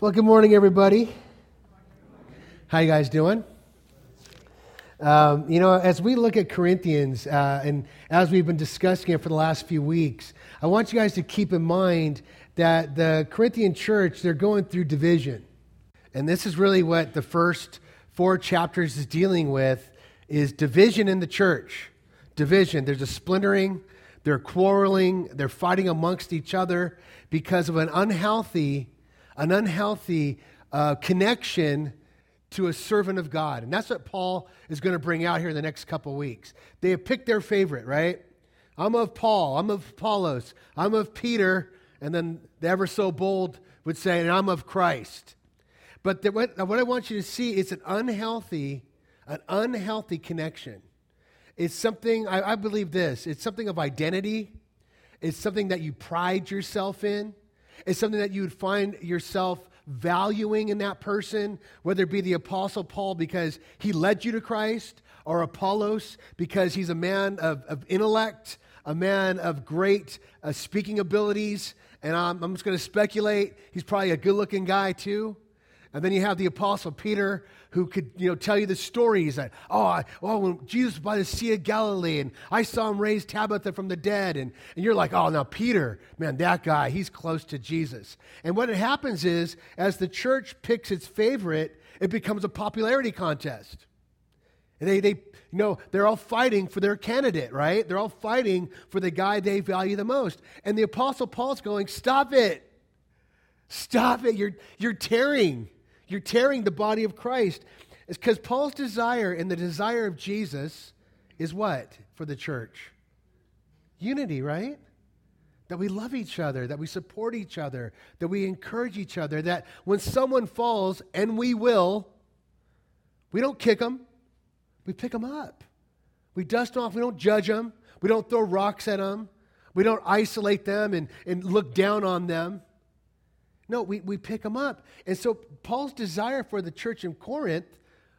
Well, good morning, everybody. How you guys doing? Um, you know, as we look at Corinthians, uh, and as we've been discussing it for the last few weeks, I want you guys to keep in mind that the Corinthian church, they're going through division. And this is really what the first four chapters is dealing with is division in the church. Division. There's a splintering, they're quarreling, they're fighting amongst each other because of an unhealthy an unhealthy uh, connection to a servant of God. And that's what Paul is going to bring out here in the next couple weeks. They have picked their favorite, right? I'm of Paul, I'm of Apollos, I'm of Peter, and then the ever so bold would say, and I'm of Christ. But the, what, what I want you to see is an unhealthy, an unhealthy connection. It's something, I, I believe this, it's something of identity. It's something that you pride yourself in is something that you would find yourself valuing in that person, whether it be the Apostle Paul because he led you to Christ, or Apollos because he's a man of, of intellect, a man of great uh, speaking abilities. And I'm, I'm just going to speculate, he's probably a good looking guy too. And then you have the Apostle Peter, who could you know, tell you the stories that, oh, I, oh, when Jesus was by the Sea of Galilee, and I saw him raise Tabitha from the dead. And, and you're like, oh, now Peter, man, that guy, he's close to Jesus. And what happens is, as the church picks its favorite, it becomes a popularity contest. And they, they, you know, they're all fighting for their candidate, right? They're all fighting for the guy they value the most. And the Apostle Paul's going, stop it. Stop it. You're, you're tearing. You're tearing the body of Christ. It's because Paul's desire and the desire of Jesus is what for the church? Unity, right? That we love each other, that we support each other, that we encourage each other, that when someone falls, and we will, we don't kick them, we pick them up. We dust off, we don't judge them, we don't throw rocks at them, we don't isolate them and, and look down on them. No, we, we pick them up. And so Paul's desire for the church in Corinth,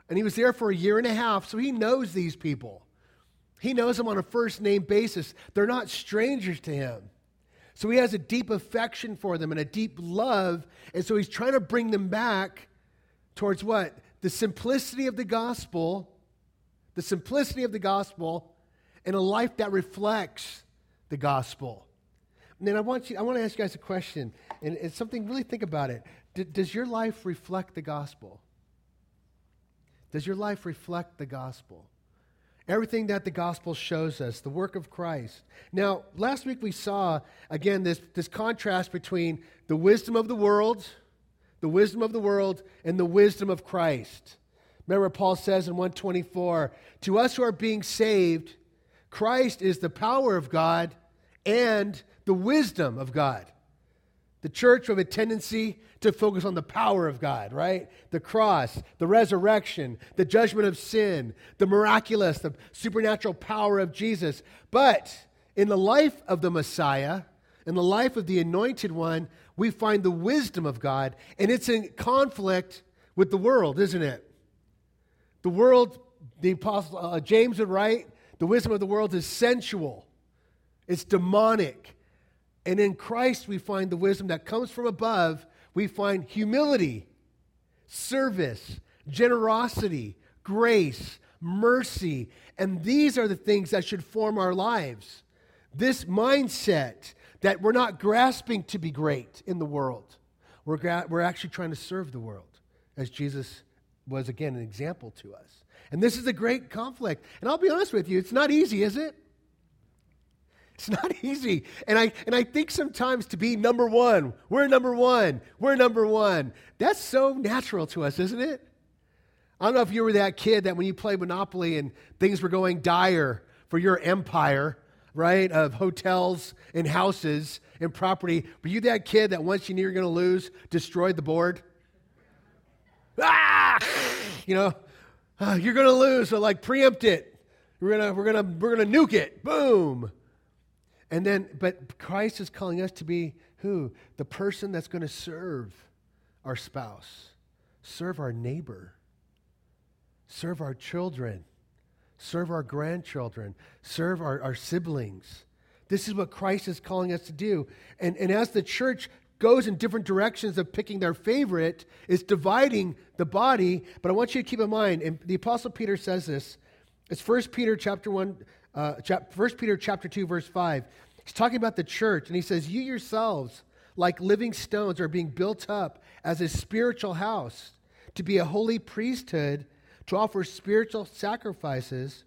and he was there for a year and a half, so he knows these people. He knows them on a first name basis. They're not strangers to him. So he has a deep affection for them and a deep love. And so he's trying to bring them back towards what? The simplicity of the gospel, the simplicity of the gospel, and a life that reflects the gospel. And then I want you, I want to ask you guys a question, and it's something really think about it. D- does your life reflect the gospel? Does your life reflect the gospel? Everything that the gospel shows us, the work of Christ. Now, last week we saw, again, this, this contrast between the wisdom of the world, the wisdom of the world, and the wisdom of Christ. Remember, Paul says in 124 To us who are being saved, Christ is the power of God and the wisdom of God. The church have a tendency to focus on the power of God, right? The cross, the resurrection, the judgment of sin, the miraculous, the supernatural power of Jesus. But in the life of the Messiah, in the life of the anointed one, we find the wisdom of God, and it's in conflict with the world, isn't it? The world, the apostle uh, James would write, the wisdom of the world is sensual, it's demonic, and in Christ, we find the wisdom that comes from above. We find humility, service, generosity, grace, mercy. And these are the things that should form our lives. This mindset that we're not grasping to be great in the world, we're, gra- we're actually trying to serve the world, as Jesus was, again, an example to us. And this is a great conflict. And I'll be honest with you, it's not easy, is it? It's not easy. And I, and I think sometimes to be number one, we're number one, we're number one. That's so natural to us, isn't it? I don't know if you were that kid that when you played Monopoly and things were going dire for your empire, right, of hotels and houses and property, were you that kid that once you knew you were going to lose, destroyed the board? Ah! You know, oh, you're going to lose, so like preempt it. We're going to, we're to, we're to nuke it. Boom. And then, but Christ is calling us to be who? The person that's going to serve our spouse, serve our neighbor, serve our children, serve our grandchildren, serve our, our siblings. This is what Christ is calling us to do. And, and as the church goes in different directions of picking their favorite, it's dividing the body. But I want you to keep in mind, and the Apostle Peter says this. It's 1 Peter chapter 1, uh, chap, 1 Peter chapter 2, verse 5. He's talking about the church, and he says, You yourselves, like living stones, are being built up as a spiritual house to be a holy priesthood, to offer spiritual sacrifices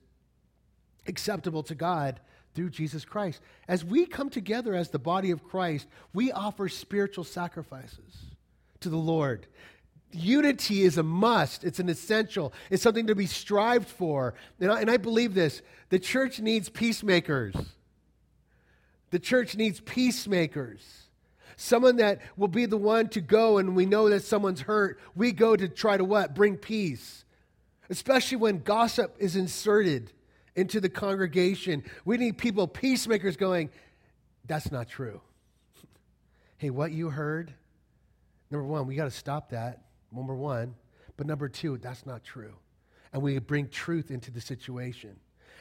acceptable to God through Jesus Christ. As we come together as the body of Christ, we offer spiritual sacrifices to the Lord. Unity is a must. It's an essential. It's something to be strived for. And I, and I believe this. The church needs peacemakers. The church needs peacemakers. Someone that will be the one to go and we know that someone's hurt. We go to try to what? Bring peace. Especially when gossip is inserted into the congregation. We need people, peacemakers, going, that's not true. hey, what you heard, number one, we got to stop that, number one. But number two, that's not true. And we bring truth into the situation.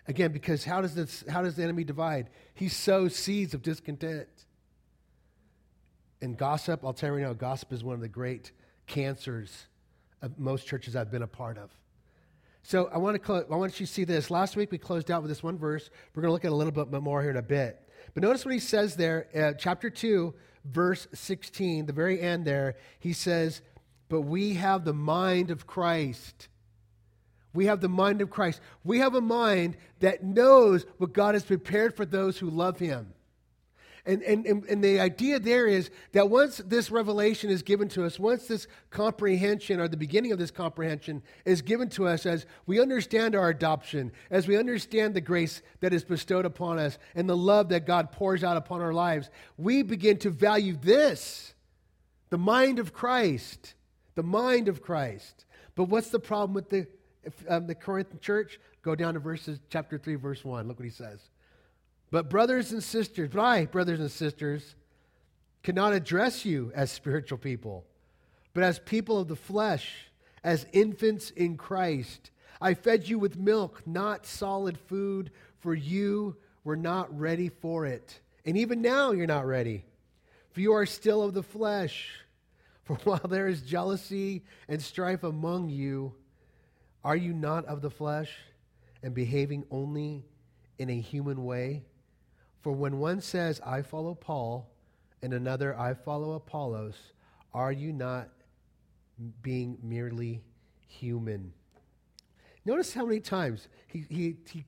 Again, because how does, this, how does the enemy divide? He sows seeds of discontent. And gossip, I'll tell you right now, gossip is one of the great cancers of most churches I've been a part of. So I want to close, I want you to see this. Last week we closed out with this one verse. We're going to look at a little bit more here in a bit. But notice what he says there, uh, chapter 2, verse 16, the very end there. He says, But we have the mind of Christ. We have the mind of Christ. We have a mind that knows what God has prepared for those who love him. And, and, and, the idea there is that once this revelation is given to us, once this comprehension or the beginning of this comprehension is given to us as we understand our adoption, as we understand the grace that is bestowed upon us and the love that God pours out upon our lives, we begin to value this the mind of Christ. The mind of Christ. But what's the problem with the, um, the Corinthian church? Go down to verses chapter 3, verse 1. Look what he says. But, brothers and sisters, but I, brothers and sisters, cannot address you as spiritual people, but as people of the flesh, as infants in Christ. I fed you with milk, not solid food, for you were not ready for it. And even now you're not ready, for you are still of the flesh. For while there is jealousy and strife among you, are you not of the flesh and behaving only in a human way? For when one says, I follow Paul, and another, I follow Apollos, are you not being merely human? Notice how many times he, he, he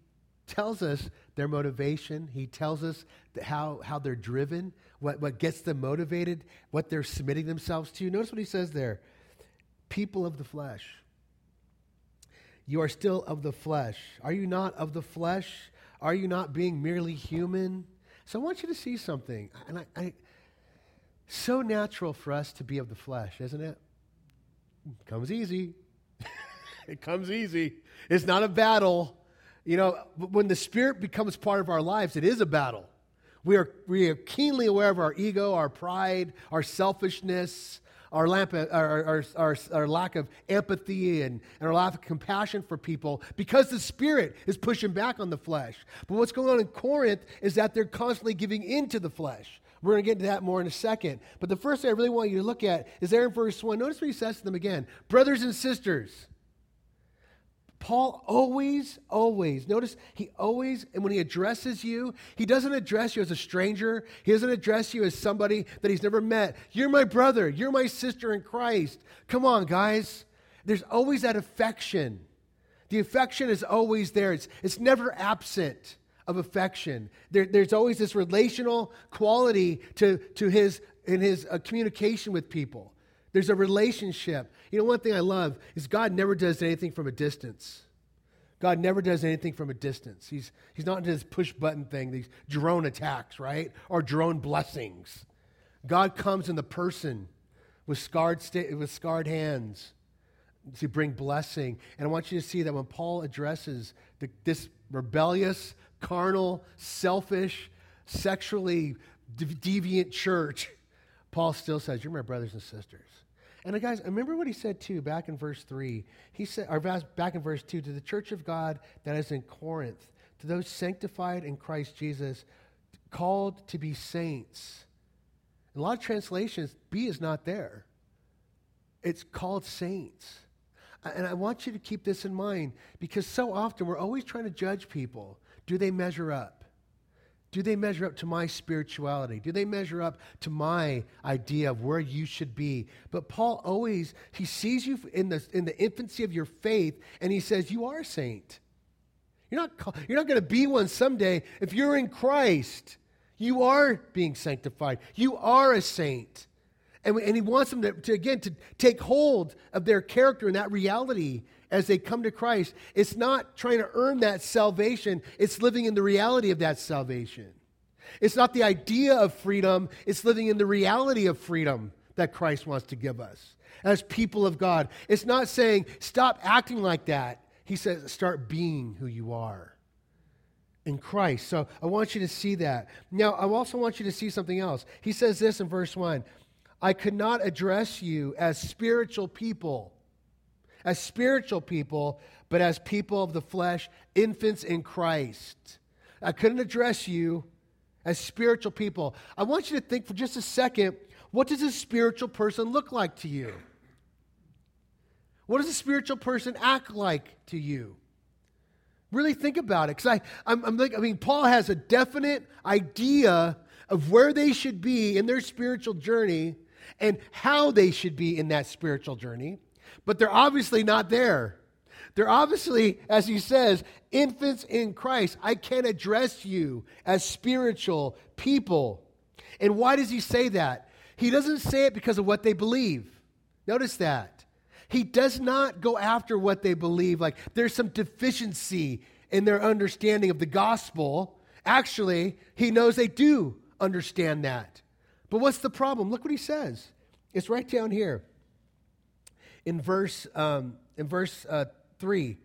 tells us their motivation. He tells us how, how they're driven, what, what gets them motivated, what they're submitting themselves to. Notice what he says there people of the flesh. You are still of the flesh. Are you not of the flesh? Are you not being merely human? So I want you to see something. And I, I so natural for us to be of the flesh, isn't it? it comes easy. it comes easy. It's not a battle. You know, when the Spirit becomes part of our lives, it is a battle. We are, we are keenly aware of our ego, our pride, our selfishness, our, lamp, uh, our, our, our, our, lack of empathy and, and our lack of compassion for people because the Spirit is pushing back on the flesh. But what's going on in Corinth is that they're constantly giving into the flesh. We're going to get into that more in a second. But the first thing I really want you to look at is there in verse 1. Notice what he says to them again Brothers and sisters. Paul always, always, notice he always, and when he addresses you, he doesn't address you as a stranger. He doesn't address you as somebody that he's never met. You're my brother. You're my sister in Christ. Come on, guys. There's always that affection. The affection is always there, it's, it's never absent of affection. There, there's always this relational quality to, to his, in his uh, communication with people. There's a relationship. You know, one thing I love is God never does anything from a distance. God never does anything from a distance. He's, he's not into this push button thing, these drone attacks, right? Or drone blessings. God comes in the person with scarred, sta- with scarred hands to bring blessing. And I want you to see that when Paul addresses the, this rebellious, carnal, selfish, sexually deviant church, Paul still says, You're my brothers and sisters. And uh, guys, remember what he said too back in verse 3. He said, or back in verse 2, to the church of God that is in Corinth, to those sanctified in Christ Jesus, called to be saints. In a lot of translations, be is not there. It's called saints. And I want you to keep this in mind because so often we're always trying to judge people. Do they measure up? Do they measure up to my spirituality? Do they measure up to my idea of where you should be? But Paul always, he sees you in the, in the infancy of your faith and he says, You are a saint. You're not, you're not going to be one someday. If you're in Christ, you are being sanctified. You are a saint. And, and he wants them to, to, again, to take hold of their character and that reality as they come to Christ. It's not trying to earn that salvation, it's living in the reality of that salvation. It's not the idea of freedom, it's living in the reality of freedom that Christ wants to give us as people of God. It's not saying, stop acting like that. He says, start being who you are in Christ. So I want you to see that. Now, I also want you to see something else. He says this in verse 1 I could not address you as spiritual people, as spiritual people, but as people of the flesh, infants in Christ. I couldn't address you as spiritual people. I want you to think for just a second what does a spiritual person look like to you? What does a spiritual person act like to you? Really think about it. Because I'm, I'm like, I mean, Paul has a definite idea of where they should be in their spiritual journey and how they should be in that spiritual journey, but they're obviously not there. They're obviously, as he says, infants in Christ. I can't address you as spiritual people. And why does he say that? He doesn't say it because of what they believe. Notice that. He does not go after what they believe, like there's some deficiency in their understanding of the gospel. Actually, he knows they do understand that. But what's the problem? Look what he says. It's right down here in verse um, in verse uh, three.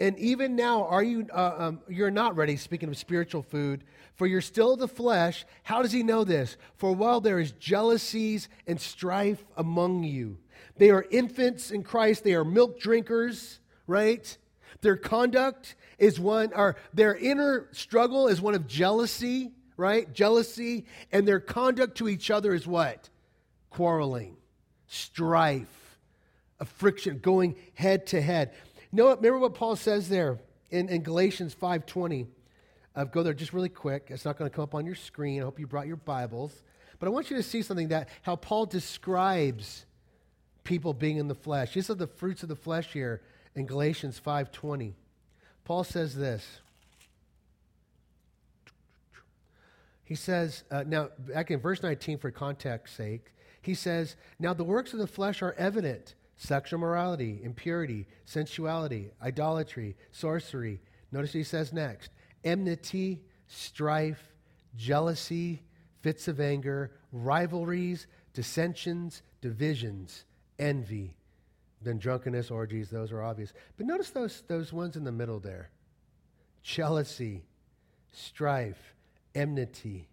And even now, are you uh, um, you're not ready? Speaking of spiritual food, for you're still the flesh. How does he know this? For while there is jealousies and strife among you, they are infants in Christ. They are milk drinkers, right? Their conduct is one, or their inner struggle is one of jealousy right? Jealousy. And their conduct to each other is what? Quarreling, strife, a friction, going head to head. You know what? Remember what Paul says there in, in Galatians 5.20. Uh, go there just really quick. It's not going to come up on your screen. I hope you brought your Bibles. But I want you to see something that how Paul describes people being in the flesh. These are the fruits of the flesh here in Galatians 5:20. Paul says this. He says, uh, now, back in verse 19, for context sake, he says, Now the works of the flesh are evident sexual morality, impurity, sensuality, idolatry, sorcery. Notice he says next enmity, strife, jealousy, fits of anger, rivalries, dissensions, divisions, envy. Then drunkenness, orgies, those are obvious. But notice those, those ones in the middle there jealousy, strife, enmity.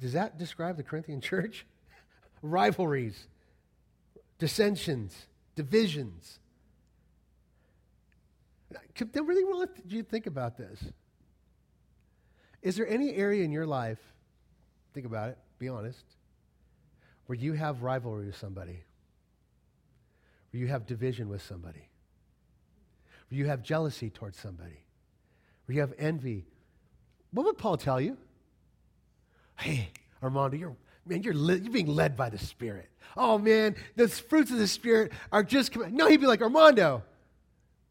Does that describe the Corinthian church? Rivalries, dissensions, divisions. I really want you to think about this. Is there any area in your life, think about it, be honest, where you have rivalry with somebody, where you have division with somebody, where you have jealousy towards somebody, where you have envy what would Paul tell you? Hey, Armando, you're man, you're, li- you're being led by the Spirit. Oh man, the fruits of the Spirit are just coming. No, he'd be like, Armando,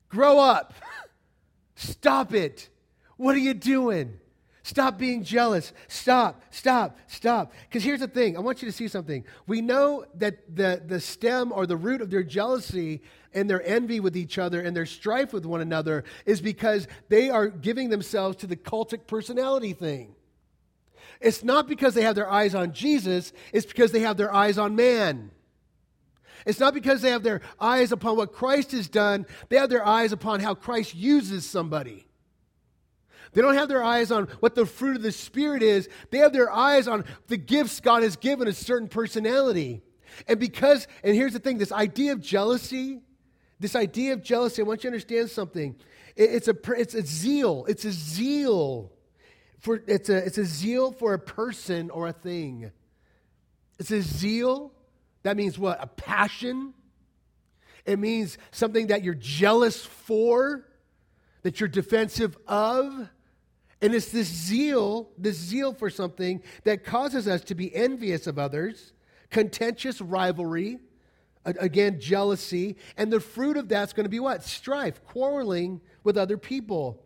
grow up. Stop it. What are you doing? Stop being jealous. Stop, stop, stop. Because here's the thing I want you to see something. We know that the, the stem or the root of their jealousy and their envy with each other and their strife with one another is because they are giving themselves to the cultic personality thing. It's not because they have their eyes on Jesus, it's because they have their eyes on man. It's not because they have their eyes upon what Christ has done, they have their eyes upon how Christ uses somebody. They don't have their eyes on what the fruit of the Spirit is. They have their eyes on the gifts God has given a certain personality. And because, and here's the thing this idea of jealousy, this idea of jealousy, I want you to understand something. it's, a, it's a zeal. It's a zeal. For, it's, a, it's a zeal for a person or a thing. It's a zeal. That means what? A passion. It means something that you're jealous for, that you're defensive of. And it's this zeal, this zeal for something that causes us to be envious of others, contentious rivalry, again, jealousy. And the fruit of that's going to be what? Strife, quarreling with other people.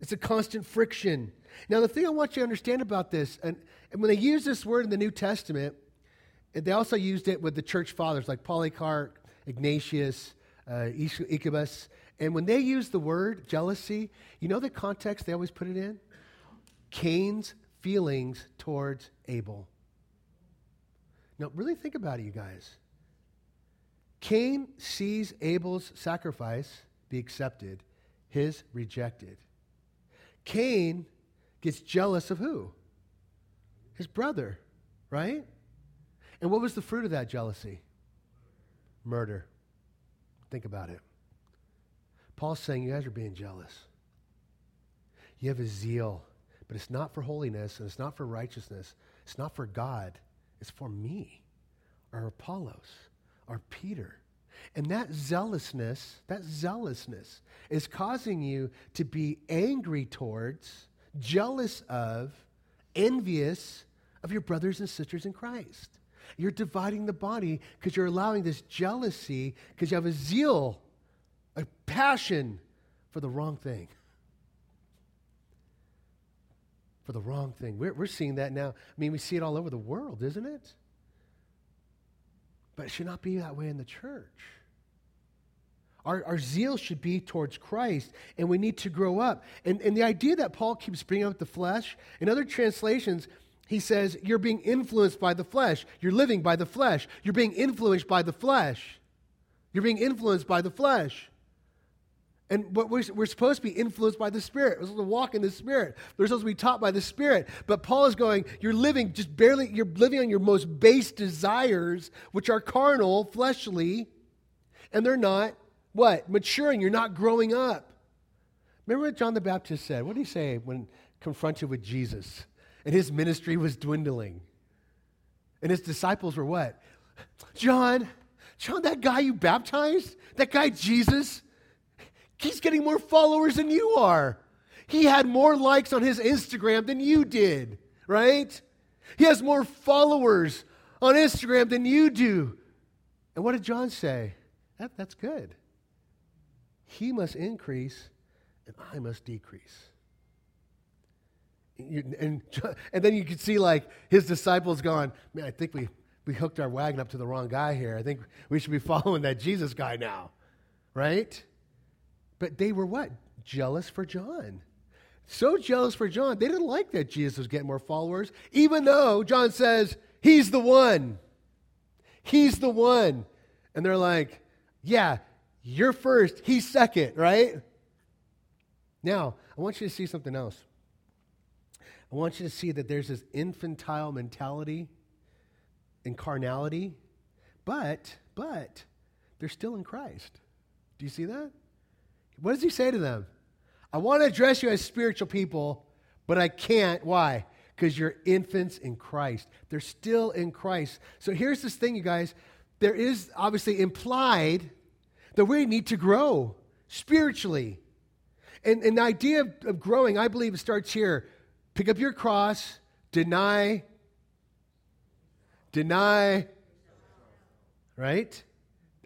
It's a constant friction. Now, the thing I want you to understand about this, and, and when they use this word in the New Testament, they also used it with the church fathers like Polycarp, Ignatius, uh. And when they use the word jealousy, you know the context they always put it in? Cain's feelings towards Abel. Now, really think about it, you guys. Cain sees Abel's sacrifice be accepted, his rejected. Cain gets jealous of who? His brother, right? And what was the fruit of that jealousy? Murder. Think about it. Paul's saying you guys are being jealous. You have a zeal, but it's not for holiness and it's not for righteousness. It's not for God. It's for me or Apollos or Peter. And that zealousness, that zealousness is causing you to be angry towards, jealous of, envious of your brothers and sisters in Christ. You're dividing the body because you're allowing this jealousy because you have a zeal, a passion for the wrong thing. For the wrong thing. We're, we're seeing that now. I mean, we see it all over the world, isn't it? But it should not be that way in the church. Our, our zeal should be towards Christ, and we need to grow up. And, and the idea that Paul keeps bringing up the flesh, in other translations, he says, You're being influenced by the flesh. You're living by the flesh. You're being influenced by the flesh. You're being influenced by the flesh. And what we're, we're supposed to be influenced by the Spirit. We're supposed to walk in the Spirit. We're supposed to be taught by the Spirit. But Paul is going, you're living just barely, you're living on your most base desires, which are carnal, fleshly, and they're not what? Maturing. You're not growing up. Remember what John the Baptist said? What did he say when confronted with Jesus? And his ministry was dwindling. And his disciples were what? John, John, that guy you baptized, that guy Jesus, he's getting more followers than you are. He had more likes on his Instagram than you did, right? He has more followers on Instagram than you do. And what did John say? That, that's good. He must increase and I must decrease. And, and, then you can see like his disciples going, man, I think we, we hooked our wagon up to the wrong guy here. I think we should be following that Jesus guy now, right? But they were what? Jealous for John. So jealous for John. They didn't like that Jesus was getting more followers, even though John says, He's the one. He's the one. And they're like, Yeah, you're first, he's second, right? Now, I want you to see something else. I want you to see that there's this infantile mentality and carnality, but, but, they're still in Christ. Do you see that? What does he say to them? I want to address you as spiritual people, but I can't. Why? Because you're infants in Christ. They're still in Christ. So here's this thing, you guys. There is obviously implied that we need to grow spiritually. And, and the idea of, of growing, I believe, starts here. Pick up your cross, deny, deny, right?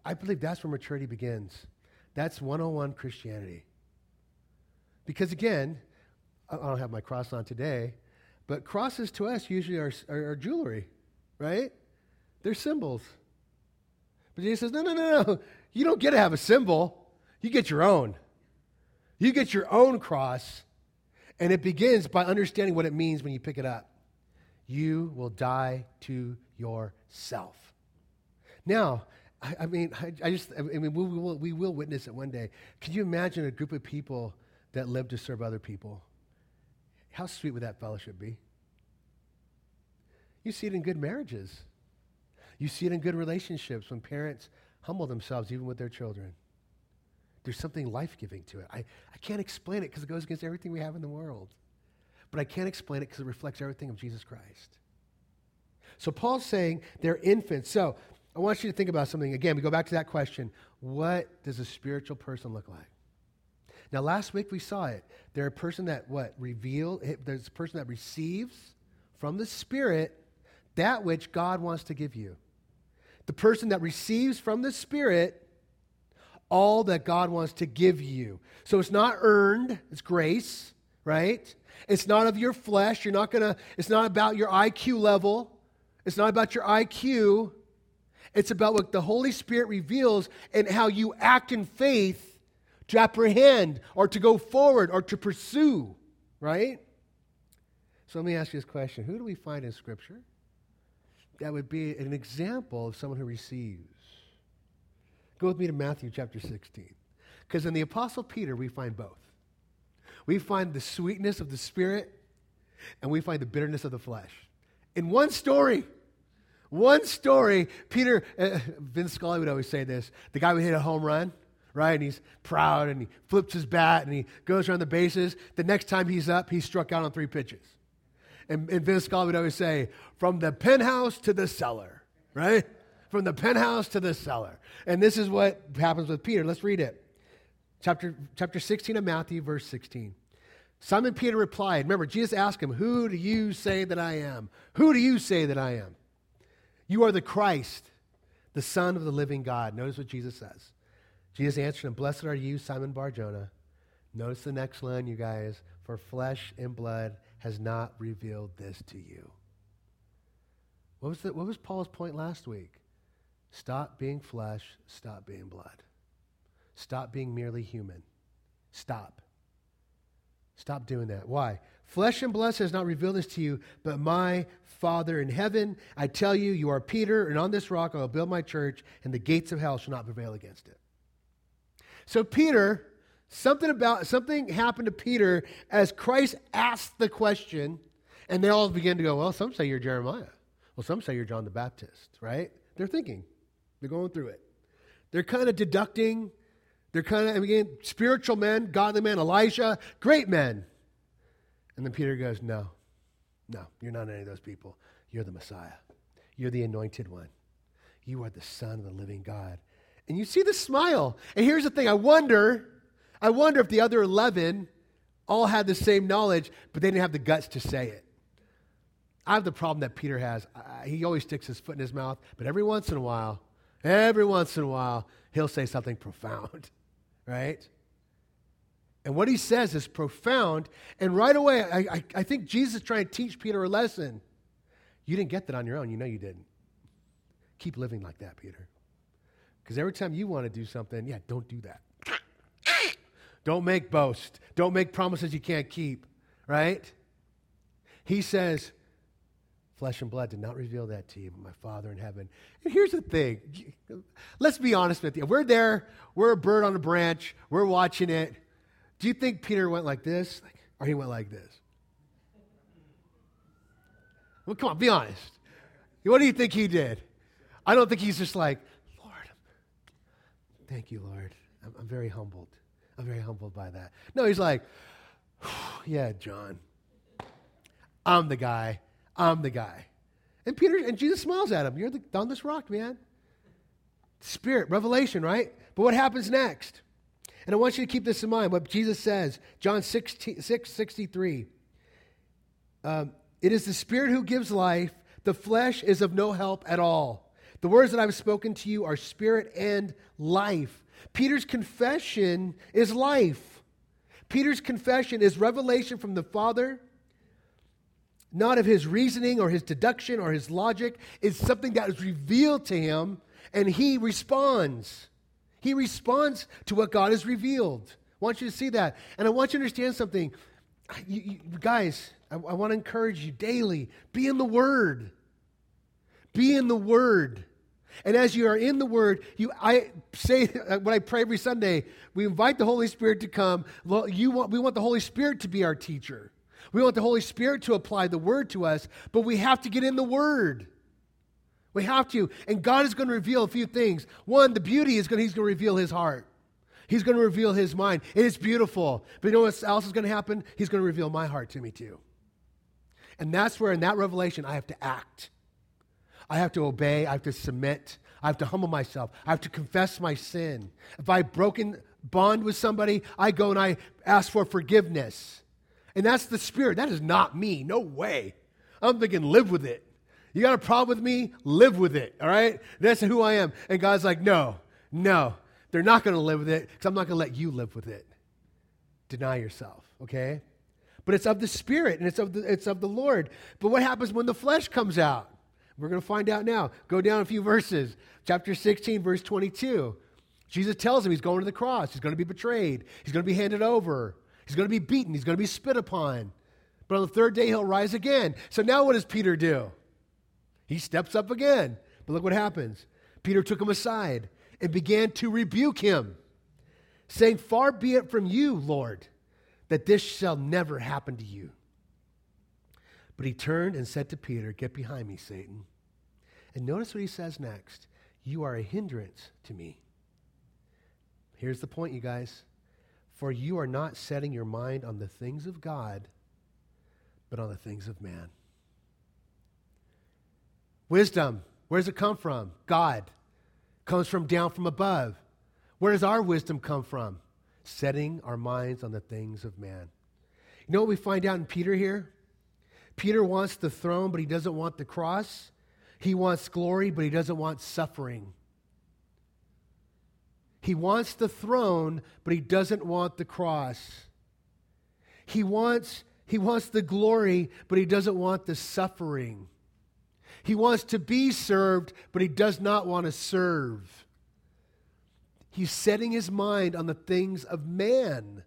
I believe that's where maturity begins. That's 101 Christianity. Because again, I don't have my cross on today, but crosses to us usually are, are, are jewelry, right? They're symbols. But Jesus says, no, no, no, no. You don't get to have a symbol, you get your own. You get your own cross, and it begins by understanding what it means when you pick it up. You will die to yourself. Now, I, I mean, I, I, just, I mean, we will, we will witness it one day. Can you imagine a group of people that live to serve other people? How sweet would that fellowship be? You see it in good marriages. You see it in good relationships when parents humble themselves even with their children. There's something life giving to it. I, I can't explain it because it goes against everything we have in the world. But I can't explain it because it reflects everything of Jesus Christ. So Paul's saying they're infants. So I want you to think about something. Again, we go back to that question what does a spiritual person look like? Now, last week we saw it. They're a person that what? Reveal, eh, there's a person that receives from the Spirit that which God wants to give you. The person that receives from the Spirit all that God wants to give you. So it's not earned, it's grace, right? It's not of your flesh. You're not going to, it's not about your IQ level. It's not about your IQ. It's about what the Holy Spirit reveals and how you act in faith to apprehend or to go forward or to pursue, right? So let me ask you this question Who do we find in Scripture that would be an example of someone who receives? Go with me to Matthew chapter 16. Because in the Apostle Peter, we find both. We find the sweetness of the Spirit and we find the bitterness of the flesh. In one story, one story, Peter, uh, Vince Scully would always say this the guy would hit a home run, right? And he's proud and he flips his bat and he goes around the bases. The next time he's up, he struck out on three pitches. And, and Vince Scully would always say, from the penthouse to the cellar, right? From the penthouse to the cellar. And this is what happens with Peter. Let's read it. Chapter, chapter 16 of Matthew, verse 16. Simon Peter replied, Remember, Jesus asked him, Who do you say that I am? Who do you say that I am? You are the Christ, the Son of the living God. Notice what Jesus says. Jesus answered him, Blessed are you, Simon Barjona. Notice the next line, you guys. For flesh and blood has not revealed this to you. What was, the, what was Paul's point last week? Stop being flesh, stop being blood. Stop being merely human. Stop. Stop doing that. Why? Flesh and blood has not revealed this to you, but my Father in heaven. I tell you, you are Peter, and on this rock I will build my church, and the gates of hell shall not prevail against it. So, Peter, something about something happened to Peter as Christ asked the question, and they all begin to go, Well, some say you're Jeremiah. Well, some say you're John the Baptist, right? They're thinking, they're going through it. They're kind of deducting they're kind of, again, spiritual men, godly men, Elijah, great men. And then Peter goes, No, no, you're not any of those people. You're the Messiah. You're the anointed one. You are the Son of the living God. And you see the smile. And here's the thing I wonder, I wonder if the other 11 all had the same knowledge, but they didn't have the guts to say it. I have the problem that Peter has. he always sticks his foot in his mouth, but every once in a while, every once in a while, he'll say something profound right? And what he says is profound. And right away, I, I, I, think Jesus is trying to teach Peter a lesson. You didn't get that on your own. You know you didn't. Keep living like that, Peter. Because every time you want to do something, yeah, don't do that. Don't make boast. Don't make promises you can't keep, right? He says, Flesh and blood did not reveal that to you, but my Father in heaven. And here's the thing let's be honest with you. We're there, we're a bird on a branch, we're watching it. Do you think Peter went like this? Or he went like this? Well, come on, be honest. What do you think he did? I don't think he's just like, Lord, thank you, Lord. I'm, I'm very humbled. I'm very humbled by that. No, he's like, yeah, John, I'm the guy. I'm the guy. And Peter and Jesus smiles at him. You're the, on this rock, man. Spirit, revelation, right? But what happens next? And I want you to keep this in mind what Jesus says, John 6, 6 63. Um, it is the Spirit who gives life, the flesh is of no help at all. The words that I've spoken to you are spirit and life. Peter's confession is life. Peter's confession is revelation from the Father not of his reasoning or his deduction or his logic. It's something that is revealed to him, and he responds. He responds to what God has revealed. I want you to see that. And I want you to understand something. You, you, guys, I, I want to encourage you daily be in the Word. Be in the Word. And as you are in the Word, you, I say uh, when I pray every Sunday, we invite the Holy Spirit to come. You want, we want the Holy Spirit to be our teacher. We want the Holy Spirit to apply the Word to us, but we have to get in the Word. We have to. And God is going to reveal a few things. One, the beauty is going to, He's going to reveal His heart. He's going to reveal His mind. It is beautiful. But you know what else is going to happen? He's going to reveal my heart to me too. And that's where, in that revelation, I have to act. I have to obey, I have to submit, I have to humble myself, I have to confess my sin. If I've broken bond with somebody, I go and I ask for forgiveness. And that's the spirit. That is not me. No way. I'm thinking, live with it. You got a problem with me? Live with it. All right? That's who I am. And God's like, no, no. They're not going to live with it because I'm not going to let you live with it. Deny yourself, okay? But it's of the Spirit and it's of the, it's of the Lord. But what happens when the flesh comes out? We're going to find out now. Go down a few verses. Chapter 16, verse 22. Jesus tells him he's going to the cross. He's going to be betrayed. He's going to be handed over. He's going to be beaten. He's going to be spit upon. But on the third day, he'll rise again. So now what does Peter do? He steps up again. But look what happens. Peter took him aside and began to rebuke him, saying, Far be it from you, Lord, that this shall never happen to you. But he turned and said to Peter, Get behind me, Satan. And notice what he says next You are a hindrance to me. Here's the point, you guys. For you are not setting your mind on the things of God, but on the things of man. Wisdom, where does it come from? God. Comes from down from above. Where does our wisdom come from? Setting our minds on the things of man. You know what we find out in Peter here? Peter wants the throne, but he doesn't want the cross. He wants glory, but he doesn't want suffering. He wants the throne, but he doesn't want the cross. He wants, he wants the glory, but he doesn't want the suffering. He wants to be served, but he does not want to serve. He's setting his mind on the things of man.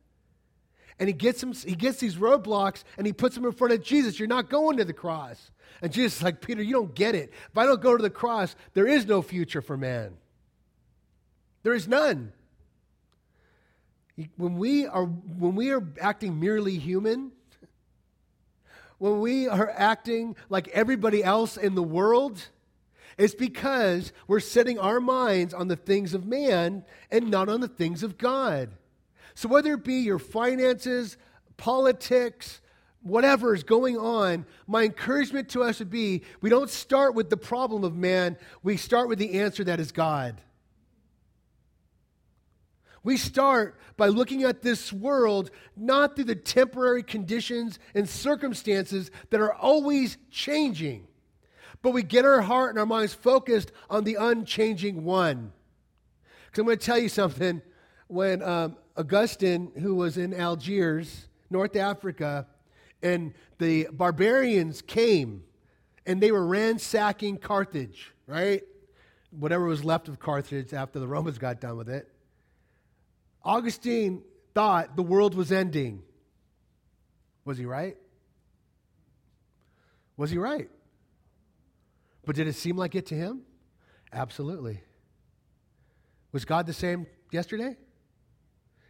And he gets, him, he gets these roadblocks and he puts them in front of Jesus. You're not going to the cross. And Jesus is like, Peter, you don't get it. If I don't go to the cross, there is no future for man. There is none. When we are, when we are acting merely human, when we are acting like everybody else in the world, it's because we're setting our minds on the things of man and not on the things of God. So, whether it be your finances, politics, whatever is going on, my encouragement to us would be we don't start with the problem of man, we start with the answer that is God. We start by looking at this world not through the temporary conditions and circumstances that are always changing, but we get our heart and our minds focused on the unchanging one. Because I'm going to tell you something. When um, Augustine, who was in Algiers, North Africa, and the barbarians came and they were ransacking Carthage, right? Whatever was left of Carthage after the Romans got done with it. Augustine thought the world was ending. Was he right? Was he right? But did it seem like it to him? Absolutely. Was God the same yesterday?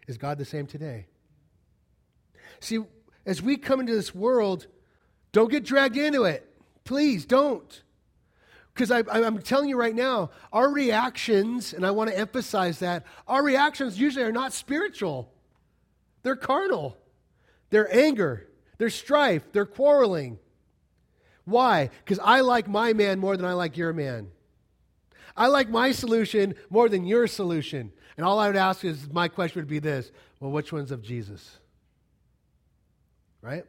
Is God the same today? See, as we come into this world, don't get dragged into it. Please don't. Because I'm telling you right now, our reactions, and I want to emphasize that, our reactions usually are not spiritual. They're carnal. They're anger. They're strife. They're quarreling. Why? Because I like my man more than I like your man. I like my solution more than your solution. And all I would ask is my question would be this well, which one's of Jesus? Right?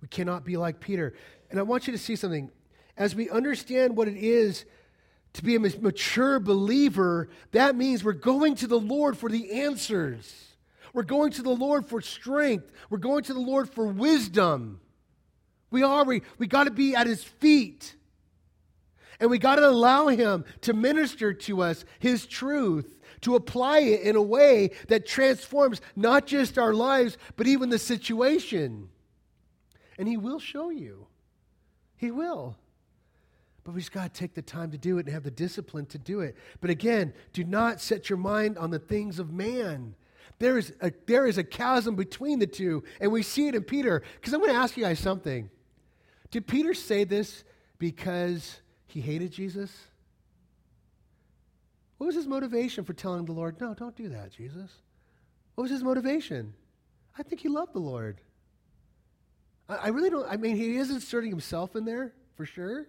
We cannot be like Peter. And I want you to see something as we understand what it is to be a mature believer, that means we're going to the Lord for the answers. We're going to the Lord for strength. We're going to the Lord for wisdom. We are. We, we got to be at his feet. And we got to allow him to minister to us his truth, to apply it in a way that transforms not just our lives, but even the situation. And he will show you. He will. But we just got to take the time to do it and have the discipline to do it. But again, do not set your mind on the things of man. There is a, there is a chasm between the two, and we see it in Peter. Because I'm going to ask you guys something. Did Peter say this because he hated Jesus? What was his motivation for telling the Lord, no, don't do that, Jesus? What was his motivation? I think he loved the Lord. I, I really don't, I mean, he is inserting himself in there, for sure.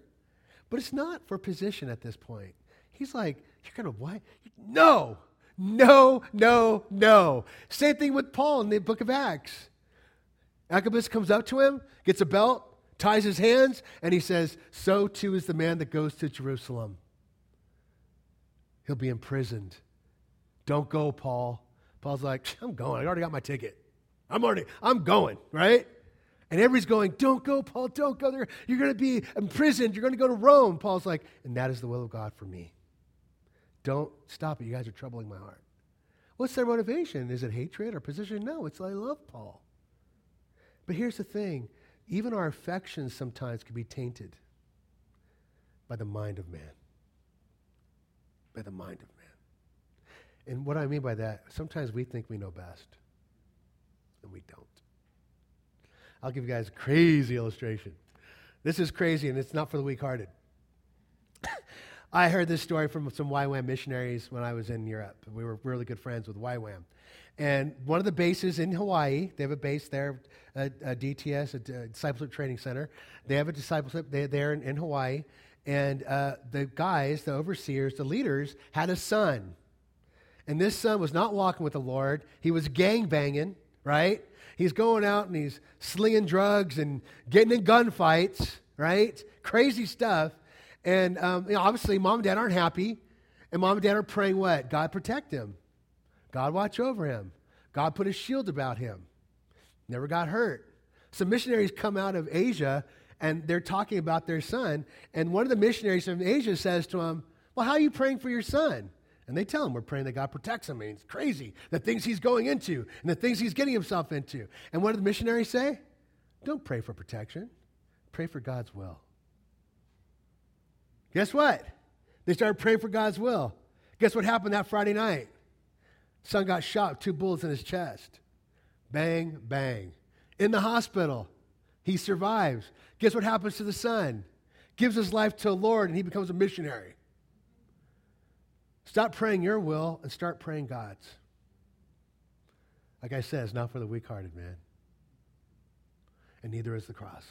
But it's not for position at this point. He's like, You're going to what? No, no, no, no. Same thing with Paul in the book of Acts. Agabus comes up to him, gets a belt, ties his hands, and he says, So too is the man that goes to Jerusalem. He'll be imprisoned. Don't go, Paul. Paul's like, I'm going. I already got my ticket. I'm already, I'm going, right? And everybody's going, Don't go, Paul, don't go there. You're going to be imprisoned. You're going to go to Rome. Paul's like, And that is the will of God for me. Don't stop it. You guys are troubling my heart. What's their motivation? Is it hatred or position? No, it's I love Paul. But here's the thing even our affections sometimes can be tainted by the mind of man. By the mind of man. And what I mean by that, sometimes we think we know best, and we don't. I'll give you guys a crazy illustration. This is crazy, and it's not for the weak hearted. I heard this story from some YWAM missionaries when I was in Europe. We were really good friends with YWAM. And one of the bases in Hawaii, they have a base there, a, a DTS, a, a, discipleship training center. They have a discipleship there in, in Hawaii. And uh, the guys, the overseers, the leaders, had a son. And this son was not walking with the Lord. He was gang banging, right? He's going out and he's slinging drugs and getting in gunfights, right? Crazy stuff. And um, you know, obviously, mom and dad aren't happy. And mom and dad are praying what? God protect him. God watch over him. God put a shield about him. Never got hurt. Some missionaries come out of Asia and they're talking about their son. And one of the missionaries from Asia says to him, Well, how are you praying for your son? And they tell him, We're praying that God protects him. I mean, it's crazy the things he's going into and the things he's getting himself into. And what do the missionaries say? Don't pray for protection, pray for God's will. Guess what? They started praying for God's will. Guess what happened that Friday night? Son got shot, two bullets in his chest. Bang, bang. In the hospital, he survives. Guess what happens to the son? Gives his life to the Lord and he becomes a missionary. Stop praying your will and start praying God's. Like I said, it's not for the weak hearted, man. And neither is the cross.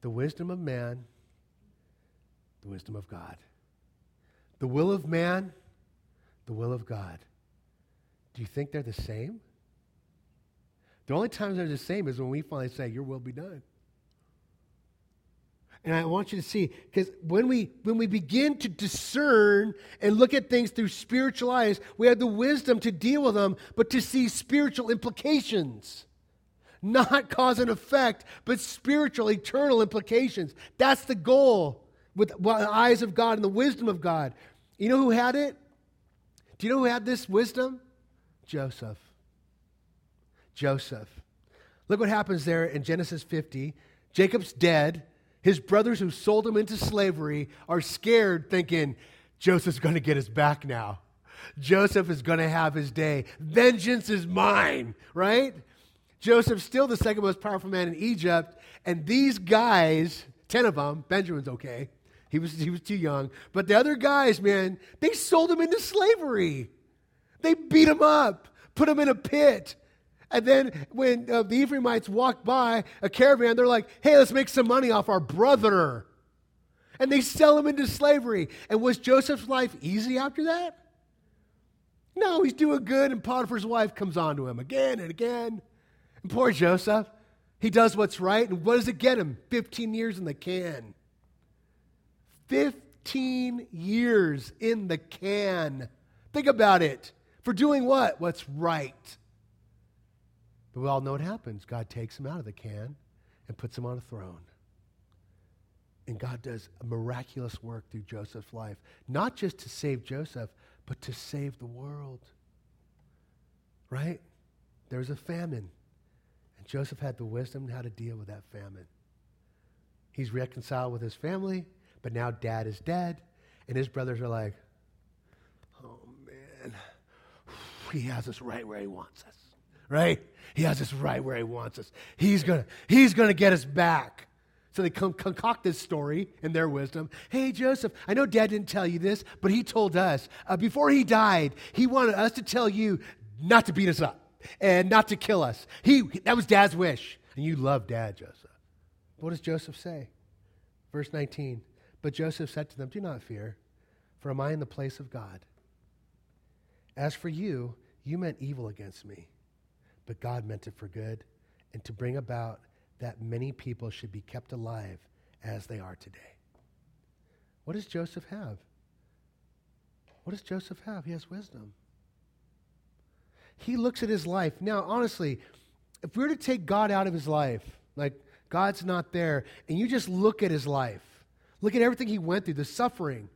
The wisdom of man, the wisdom of God. The will of man, the will of God. Do you think they're the same? The only times they're the same is when we finally say, Your will be done. And I want you to see, because when we when we begin to discern and look at things through spiritual eyes, we have the wisdom to deal with them, but to see spiritual implications. Not cause and effect, but spiritual, eternal implications. That's the goal with the eyes of God and the wisdom of God. You know who had it? Do you know who had this wisdom? Joseph. Joseph. Look what happens there in Genesis 50. Jacob's dead. His brothers who sold him into slavery are scared, thinking, Joseph's going to get his back now. Joseph is going to have his day. Vengeance is mine, right? Joseph's still the second most powerful man in Egypt. And these guys, 10 of them, Benjamin's okay, he was, he was too young. But the other guys, man, they sold him into slavery. They beat him up, put him in a pit. And then when uh, the Ephraimites walked by a caravan, they're like, hey, let's make some money off our brother. And they sell him into slavery. And was Joseph's life easy after that? No, he's doing good, and Potiphar's wife comes on to him again and again. And poor Joseph, he does what's right, and what does it get him? 15 years in the can. 15 years in the can. Think about it. For doing what? What's right. But we all know what happens. God takes him out of the can and puts him on a throne. And God does a miraculous work through Joseph's life, not just to save Joseph, but to save the world. Right? There was a famine. And Joseph had the wisdom how to deal with that famine. He's reconciled with his family. But now dad is dead, and his brothers are like, oh man, he has us right where he wants us. Right? He has us right where he wants us. He's gonna, he's gonna get us back. So they con- concoct this story in their wisdom. Hey, Joseph, I know dad didn't tell you this, but he told us uh, before he died, he wanted us to tell you not to beat us up and not to kill us. He, that was dad's wish. And you love dad, Joseph. What does Joseph say? Verse 19. But Joseph said to them, Do not fear, for am I in the place of God? As for you, you meant evil against me, but God meant it for good, and to bring about that many people should be kept alive as they are today. What does Joseph have? What does Joseph have? He has wisdom. He looks at his life. Now, honestly, if we were to take God out of his life, like God's not there, and you just look at his life, look at everything he went through, the suffering.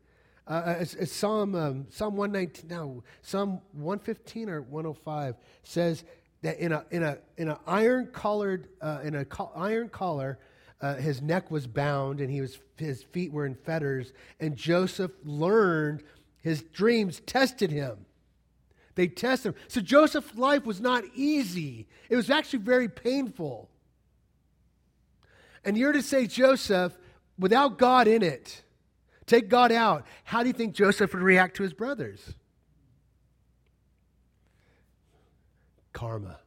Uh, it's Psalm, um, Psalm 119, no, Psalm 115 or 105 says that in a, in a, in a iron collared, uh, in a co- iron collar, uh, his neck was bound and he was, his feet were in fetters. And Joseph learned his dreams tested him. They tested him. So Joseph's life was not easy, it was actually very painful. And you're to say, Joseph, without God in it, take God out, how do you think Joseph would react to his brothers? Karma.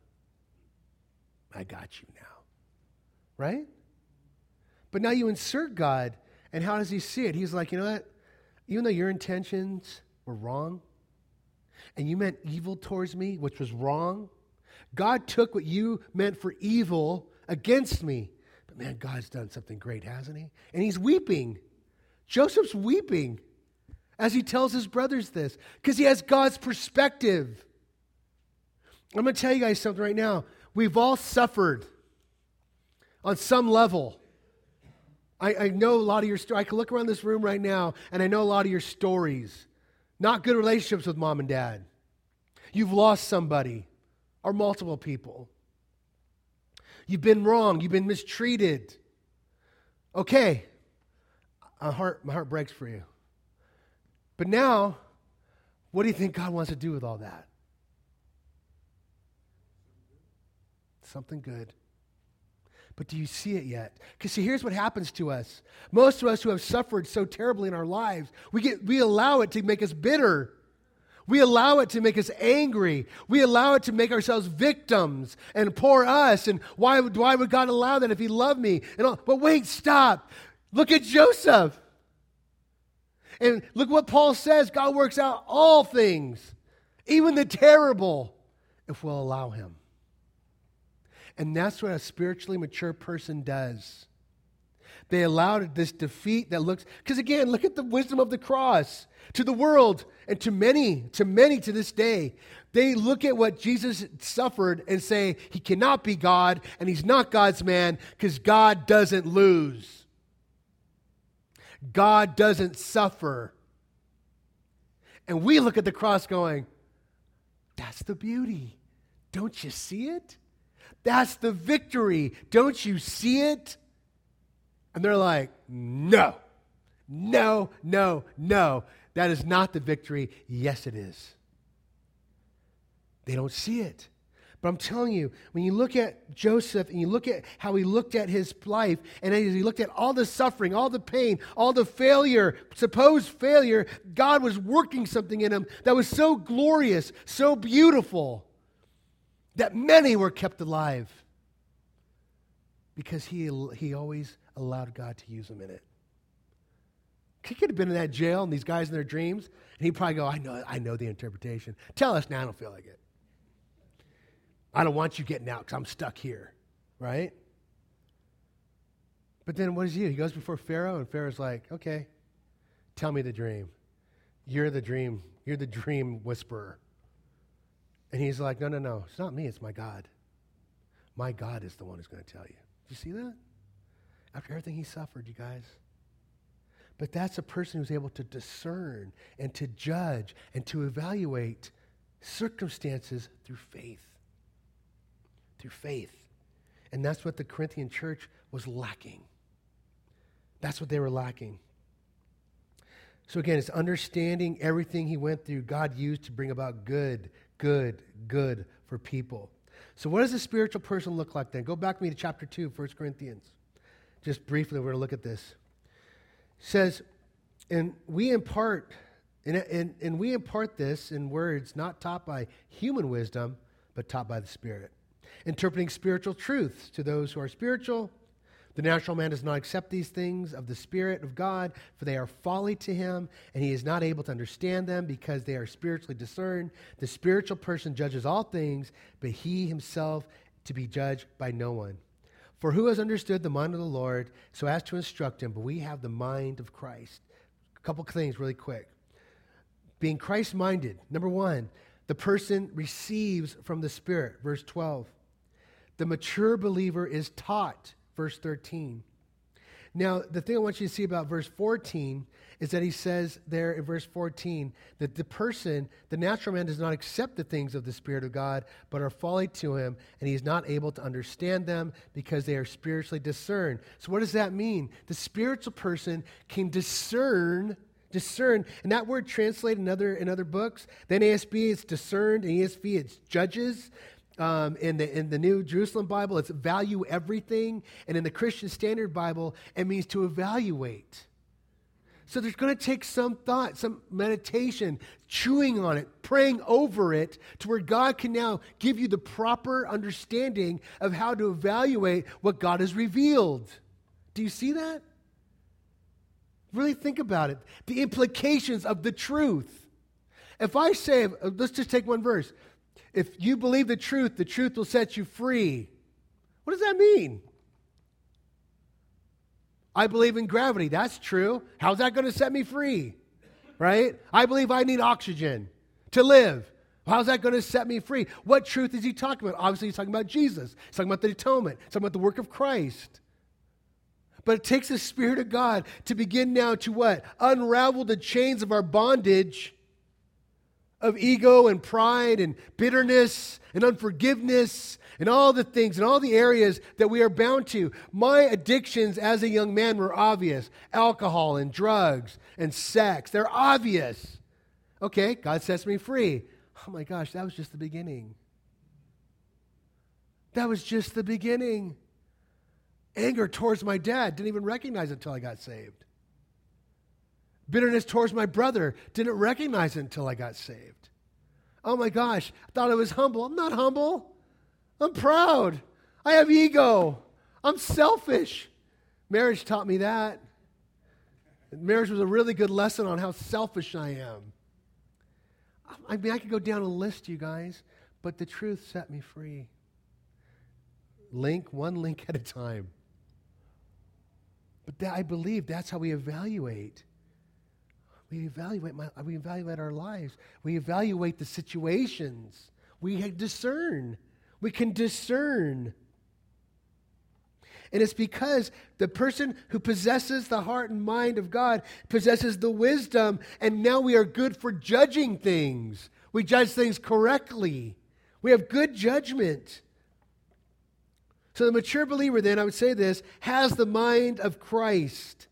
I got you now. Right? But now you insert God, and how does he see it? He's like, you know what? Even though your intentions were wrong, and you meant evil towards me, which was wrong. God took what you meant for evil against me. But man, God's done something great, hasn't he? And he's weeping. Joseph's weeping as he tells his brothers this because he has God's perspective. I'm going to tell you guys something right now. We've all suffered on some level. I, I know a lot of your stories. I can look around this room right now and I know a lot of your stories. Not good relationships with mom and dad. You've lost somebody or multiple people. You've been wrong. You've been mistreated. Okay, my heart, my heart breaks for you. But now, what do you think God wants to do with all that? Something good. But do you see it yet? Because see, here's what happens to us. Most of us who have suffered so terribly in our lives, we, get, we allow it to make us bitter. We allow it to make us angry. We allow it to make ourselves victims and poor us. And why would, why would God allow that if He loved me? And all, but wait, stop. Look at Joseph. And look what Paul says God works out all things, even the terrible, if we'll allow Him. And that's what a spiritually mature person does. They allowed this defeat that looks, because again, look at the wisdom of the cross. To the world and to many, to many to this day, they look at what Jesus suffered and say, He cannot be God and He's not God's man because God doesn't lose. God doesn't suffer. And we look at the cross going, That's the beauty. Don't you see it? That's the victory. Don't you see it? And they're like, no, no, no, no. That is not the victory. Yes, it is. They don't see it. But I'm telling you, when you look at Joseph and you look at how he looked at his life, and as he looked at all the suffering, all the pain, all the failure, supposed failure, God was working something in him that was so glorious, so beautiful that many were kept alive because he, he always allowed God to use him in it. He could have been in that jail and these guys in their dreams, and he'd probably go, I know, I know the interpretation. Tell us now, I don't feel like it. I don't want you getting out because I'm stuck here, right? But then what does he do? He goes before Pharaoh, and Pharaoh's like, okay, tell me the dream. You're the dream. You're the dream whisperer. And he's like, No, no, no. It's not me. It's my God. My God is the one who's going to tell you. Do you see that? After everything he suffered, you guys. But that's a person who's able to discern and to judge and to evaluate circumstances through faith. Through faith. And that's what the Corinthian church was lacking. That's what they were lacking. So again, it's understanding everything he went through, God used to bring about good, good, good for people. So, what does a spiritual person look like then? Go back with me to chapter 2, 1 Corinthians. Just briefly, we're going to look at this. It says, and we impart, and, and, and we impart this in words not taught by human wisdom, but taught by the Spirit, interpreting spiritual truths to those who are spiritual. The natural man does not accept these things of the Spirit of God, for they are folly to him, and he is not able to understand them because they are spiritually discerned. The spiritual person judges all things, but he himself to be judged by no one. For who has understood the mind of the Lord so as to instruct him? But we have the mind of Christ. A couple things really quick. Being Christ minded, number one, the person receives from the Spirit, verse 12. The mature believer is taught verse 13. Now, the thing I want you to see about verse 14 is that he says there in verse 14 that the person, the natural man, does not accept the things of the Spirit of God, but are folly to him, and he is not able to understand them because they are spiritually discerned. So, what does that mean? The spiritual person can discern discern and that word translated in other in other books the nasb it's discerned in esv it's judges um, in, the, in the New Jerusalem Bible, it's value everything. And in the Christian Standard Bible, it means to evaluate. So there's going to take some thought, some meditation, chewing on it, praying over it, to where God can now give you the proper understanding of how to evaluate what God has revealed. Do you see that? Really think about it. The implications of the truth. If I say, let's just take one verse if you believe the truth, the truth will set you free. What does that mean? I believe in gravity. That's true. How's that going to set me free? Right? I believe I need oxygen to live. How's that going to set me free? What truth is he talking about? Obviously, he's talking about Jesus. He's talking about the atonement. He's talking about the work of Christ. But it takes the Spirit of God to begin now to what? Unravel the chains of our bondage of ego and pride and bitterness and unforgiveness and all the things and all the areas that we are bound to. My addictions as a young man were obvious alcohol and drugs and sex. They're obvious. Okay, God sets me free. Oh my gosh, that was just the beginning. That was just the beginning. Anger towards my dad, didn't even recognize it until I got saved. Bitterness towards my brother. Didn't recognize it until I got saved. Oh my gosh, I thought I was humble. I'm not humble. I'm proud. I have ego. I'm selfish. Marriage taught me that. Marriage was a really good lesson on how selfish I am. I mean, I could go down a list, you guys, but the truth set me free. Link, one link at a time. But that, I believe that's how we evaluate we evaluate, my, we evaluate our lives. We evaluate the situations. We discern. We can discern. And it's because the person who possesses the heart and mind of God possesses the wisdom, and now we are good for judging things. We judge things correctly. We have good judgment. So the mature believer, then, I would say this, has the mind of Christ.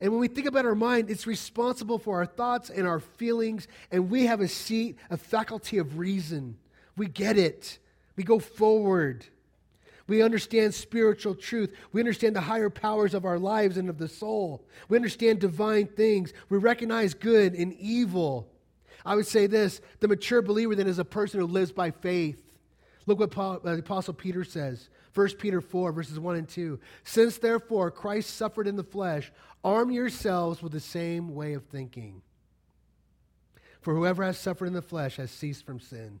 And when we think about our mind, it's responsible for our thoughts and our feelings, and we have a seat, a faculty of reason. We get it. We go forward. We understand spiritual truth. We understand the higher powers of our lives and of the soul. We understand divine things. We recognize good and evil. I would say this the mature believer then is a person who lives by faith. Look what Paul, uh, Apostle Peter says. 1 Peter 4, verses 1 and 2. Since therefore Christ suffered in the flesh, arm yourselves with the same way of thinking. For whoever has suffered in the flesh has ceased from sin,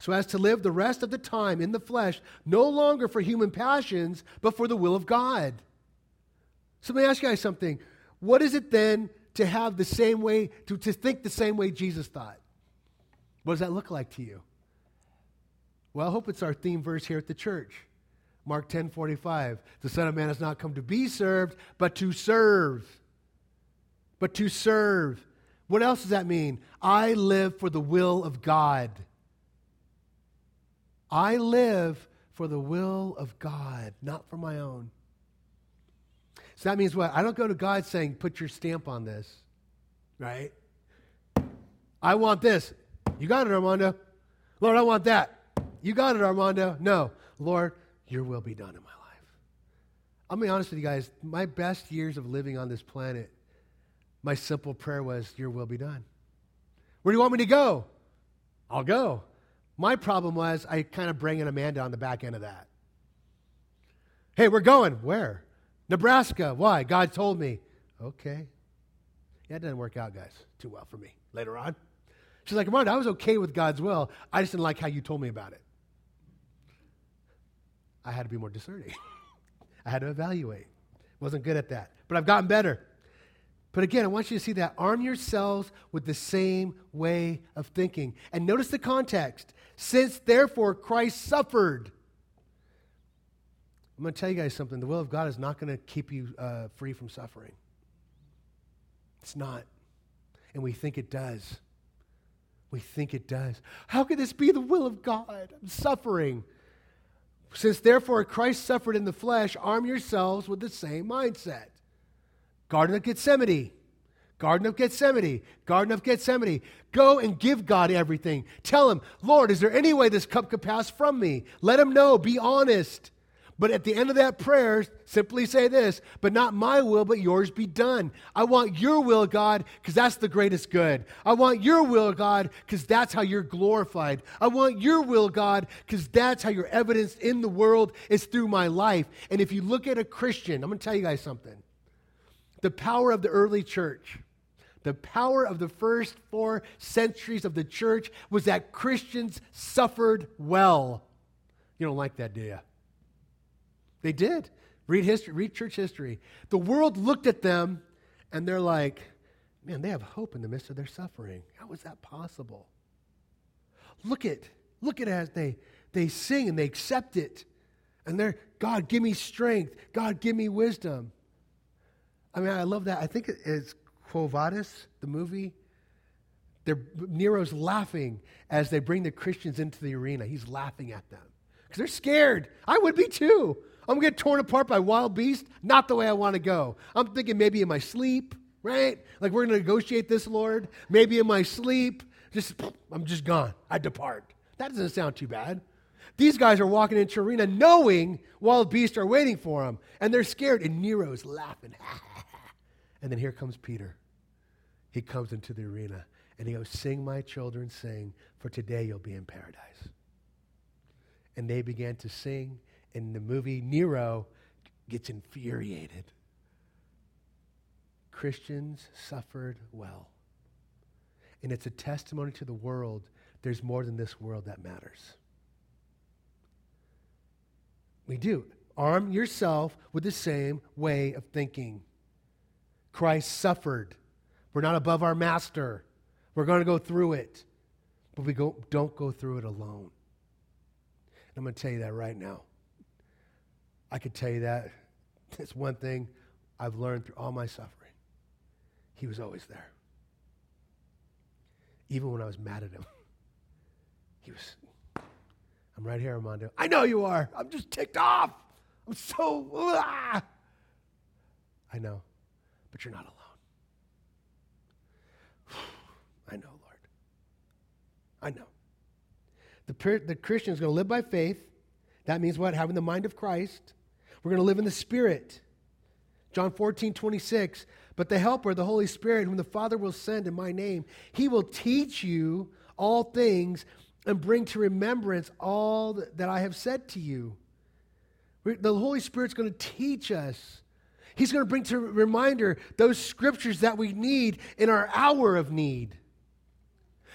so as to live the rest of the time in the flesh, no longer for human passions, but for the will of God. So let me ask you guys something. What is it then to have the same way, to, to think the same way Jesus thought? What does that look like to you? Well, I hope it's our theme verse here at the church. Mark 10 45. The Son of Man has not come to be served, but to serve. But to serve. What else does that mean? I live for the will of God. I live for the will of God, not for my own. So that means what? I don't go to God saying, put your stamp on this, right? I want this. You got it, Armando. Lord, I want that. You got it, Armando. No. Lord, your will be done in my life. I'll be honest with you guys. My best years of living on this planet, my simple prayer was, Your will be done. Where do you want me to go? I'll go. My problem was I kind of bring in Amanda on the back end of that. Hey, we're going. Where? Nebraska. Why? God told me. Okay. Yeah, it didn't work out, guys, too well for me later on. She's like, Ramon, I was okay with God's will. I just didn't like how you told me about it. I had to be more discerning. I had to evaluate. Wasn't good at that. But I've gotten better. But again, I want you to see that. Arm yourselves with the same way of thinking. And notice the context. Since therefore Christ suffered. I'm going to tell you guys something. The will of God is not going to keep you uh, free from suffering. It's not. And we think it does. We think it does. How could this be the will of God? I'm suffering. Since therefore Christ suffered in the flesh, arm yourselves with the same mindset. Garden of Gethsemane. Garden of Gethsemane. Garden of Gethsemane. Go and give God everything. Tell him, Lord, is there any way this cup could pass from me? Let him know. Be honest. But at the end of that prayer, simply say this, but not my will, but yours be done. I want your will, God, because that's the greatest good. I want your will, God, because that's how you're glorified. I want your will, God, because that's how you're evidenced in the world is through my life. And if you look at a Christian, I'm going to tell you guys something. The power of the early church, the power of the first four centuries of the church was that Christians suffered well. You don't like that, do you? They did. Read history, read church history. The world looked at them and they're like, man, they have hope in the midst of their suffering. How is that possible? Look at, look at as they they sing and they accept it. And they're, God, give me strength. God, give me wisdom. I mean, I love that. I think it's Quo Vadis, the movie. They're, Nero's laughing as they bring the Christians into the arena. He's laughing at them because they're scared. I would be too. I'm going to get torn apart by wild beasts. Not the way I want to go. I'm thinking maybe in my sleep, right? Like we're going to negotiate this, Lord. Maybe in my sleep. Just, I'm just gone. I depart. That doesn't sound too bad. These guys are walking into arena knowing wild beasts are waiting for them, and they're scared. And Nero's laughing. and then here comes Peter. He comes into the arena and he goes, Sing, my children, sing, for today you'll be in paradise. And they began to sing in the movie, Nero gets infuriated. Christians suffered well. And it's a testimony to the world there's more than this world that matters. We do. Arm yourself with the same way of thinking. Christ suffered. We're not above our master. We're going to go through it. But we go, don't go through it alone. And I'm going to tell you that right now. I could tell you that. It's one thing I've learned through all my suffering. He was always there. Even when I was mad at him. He was, I'm right here, Armando. I know you are. I'm just ticked off. I'm so, ah. I know, but you're not alone. I know, Lord. I know. The, the Christian is going to live by faith. That means what? Having the mind of Christ. We're going to live in the Spirit. John 14, 26. But the Helper, the Holy Spirit, whom the Father will send in my name, he will teach you all things and bring to remembrance all that I have said to you. The Holy Spirit's going to teach us. He's going to bring to reminder those scriptures that we need in our hour of need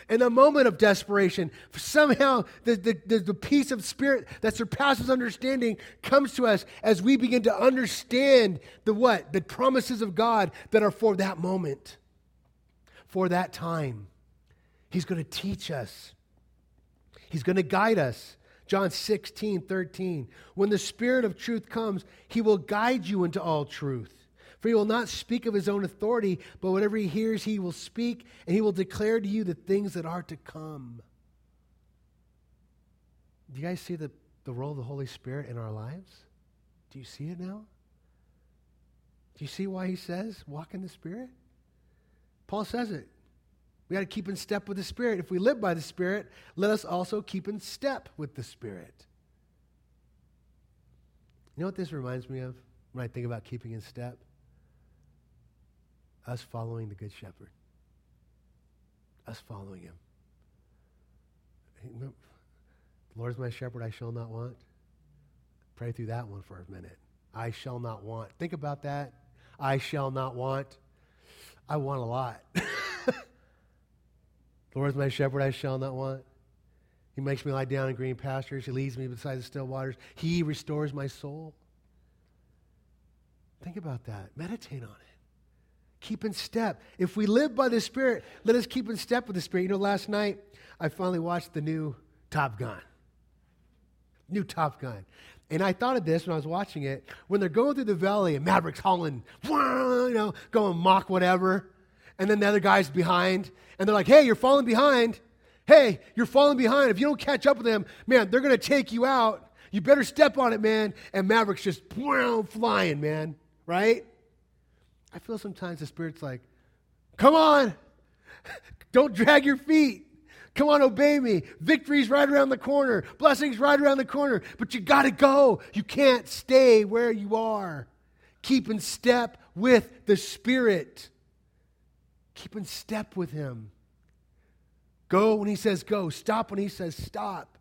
in a moment of desperation, somehow the, the, the, the, peace of spirit that surpasses understanding comes to us as we begin to understand the what? The promises of God that are for that moment, for that time. He's going to teach us, He's going to guide us. John 16, 13. When the Spirit of truth comes, He will guide you into all truth. For he will not speak of his own authority, but whatever he hears, he will speak, and he will declare to you the things that are to come. Do you guys see the, the role of the Holy Spirit in our lives? Do you see it now? Do you see why he says, walk in the Spirit? Paul says it. We got to keep in step with the Spirit. If we live by the Spirit, let us also keep in step with the Spirit. You know what this reminds me of when I think about keeping in step? Us following the Good Shepherd. Us following him. The Lord is my shepherd, I shall not want. Pray through that one for a minute. I shall not want. Think about that. I shall not want. I want a lot. the Lord is my shepherd, I shall not want. He makes me lie down in green pastures. He leads me beside the still waters. He restores my soul. Think about that. Meditate on it. Keep in step. If we live by the Spirit, let us keep in step with the Spirit. You know, last night I finally watched the new Top Gun. New Top Gun. And I thought of this when I was watching it. When they're going through the valley and Maverick's hauling, you know, going Mach whatever. And then the other guy's behind. And they're like, hey, you're falling behind. Hey, you're falling behind. If you don't catch up with them, man, they're going to take you out. You better step on it, man. And Maverick's just flying, man. Right? I feel sometimes the Spirit's like, come on. Don't drag your feet. Come on, obey me. Victory's right around the corner. Blessing's right around the corner. But you got to go. You can't stay where you are. Keep in step with the Spirit. Keep in step with Him. Go when He says go. Stop when He says stop.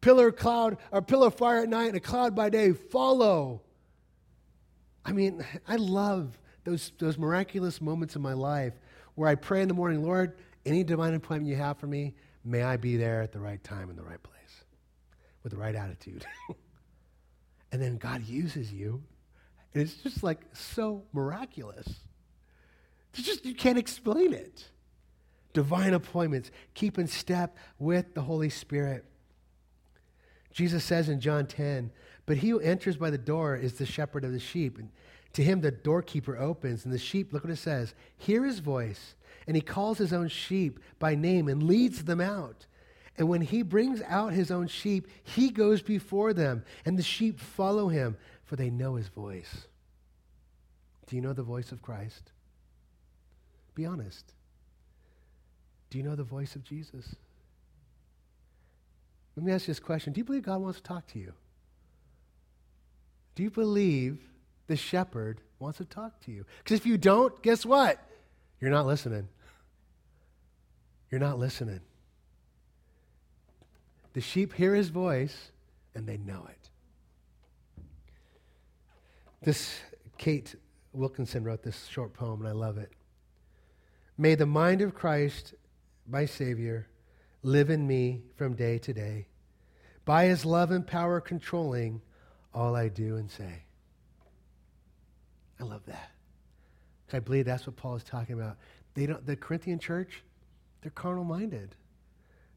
Pillar cloud or pillar fire at night and a cloud by day. Follow. I mean, I love those, those miraculous moments in my life where I pray in the morning, Lord, any divine appointment you have for me, May I be there at the right time in the right place with the right attitude. and then God uses you. And it's just like so miraculous. It's just, you can't explain it. Divine appointments. Keep in step with the Holy Spirit. Jesus says in John 10, but he who enters by the door is the shepherd of the sheep. And to him the doorkeeper opens, and the sheep, look what it says, hear his voice and he calls his own sheep by name and leads them out. And when he brings out his own sheep, he goes before them, and the sheep follow him, for they know his voice. Do you know the voice of Christ? Be honest. Do you know the voice of Jesus? Let me ask you this question Do you believe God wants to talk to you? Do you believe the shepherd wants to talk to you? Because if you don't, guess what? You're not listening. You're not listening. The sheep hear his voice and they know it. This, Kate Wilkinson wrote this short poem, and I love it. May the mind of Christ, my Savior, live in me from day to day, by his love and power controlling all I do and say. I love that. I believe that's what Paul is talking about. They don't, the Corinthian church, they're carnal minded.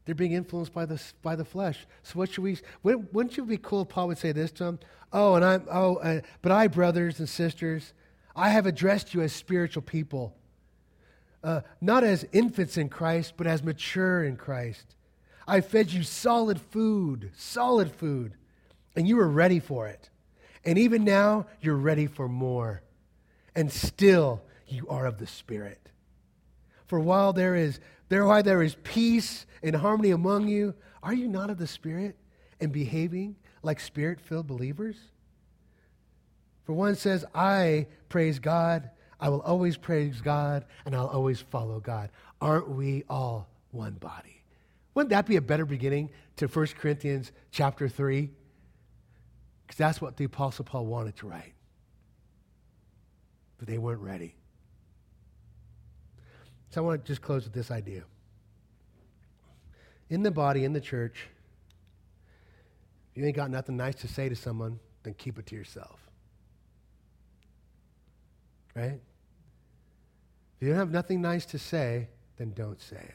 They're being influenced by the, by the flesh. So what should we, wouldn't, you be cool if Paul would say this to them? Oh, and I'm, oh, uh, but I, brothers and sisters, I have addressed you as spiritual people. Uh, not as infants in Christ, but as mature in Christ. I fed you solid food, solid food, and you were ready for it. And even now, you're ready for more. And still, you are of the Spirit. For while there is there, why there is peace and harmony among you. Are you not of the Spirit and behaving like Spirit filled believers? For one says, I praise God, I will always praise God, and I'll always follow God. Aren't we all one body? Wouldn't that be a better beginning to 1 Corinthians chapter 3? Because that's what the Apostle Paul wanted to write. But they weren't ready. So I want to just close with this idea. In the body, in the church, if you ain't got nothing nice to say to someone, then keep it to yourself. Right? If you don't have nothing nice to say, then don't say it.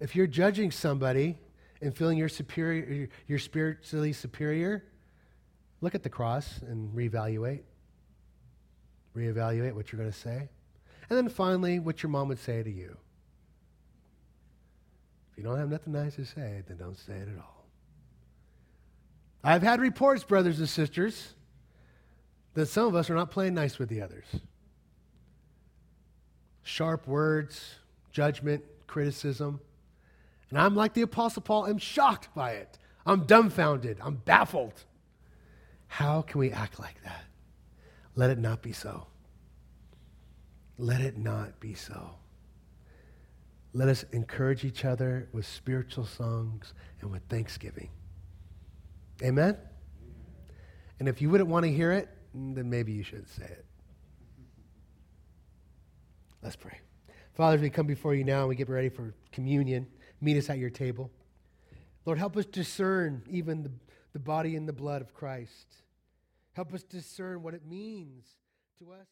If you're judging somebody and feeling you're superior, you're spiritually superior, look at the cross and reevaluate. Reevaluate what you're going to say. And then finally, what your mom would say to you. If you don't have nothing nice to say, then don't say it at all. I've had reports, brothers and sisters, that some of us are not playing nice with the others. Sharp words, judgment, criticism. And I'm like the Apostle Paul, I'm shocked by it. I'm dumbfounded. I'm baffled. How can we act like that? Let it not be so. Let it not be so. Let us encourage each other with spiritual songs and with thanksgiving. Amen? And if you wouldn't want to hear it, then maybe you should say it. Let's pray. Father, we come before you now and we get ready for communion, meet us at your table. Lord, help us discern even the, the body and the blood of Christ. Help us discern what it means to us.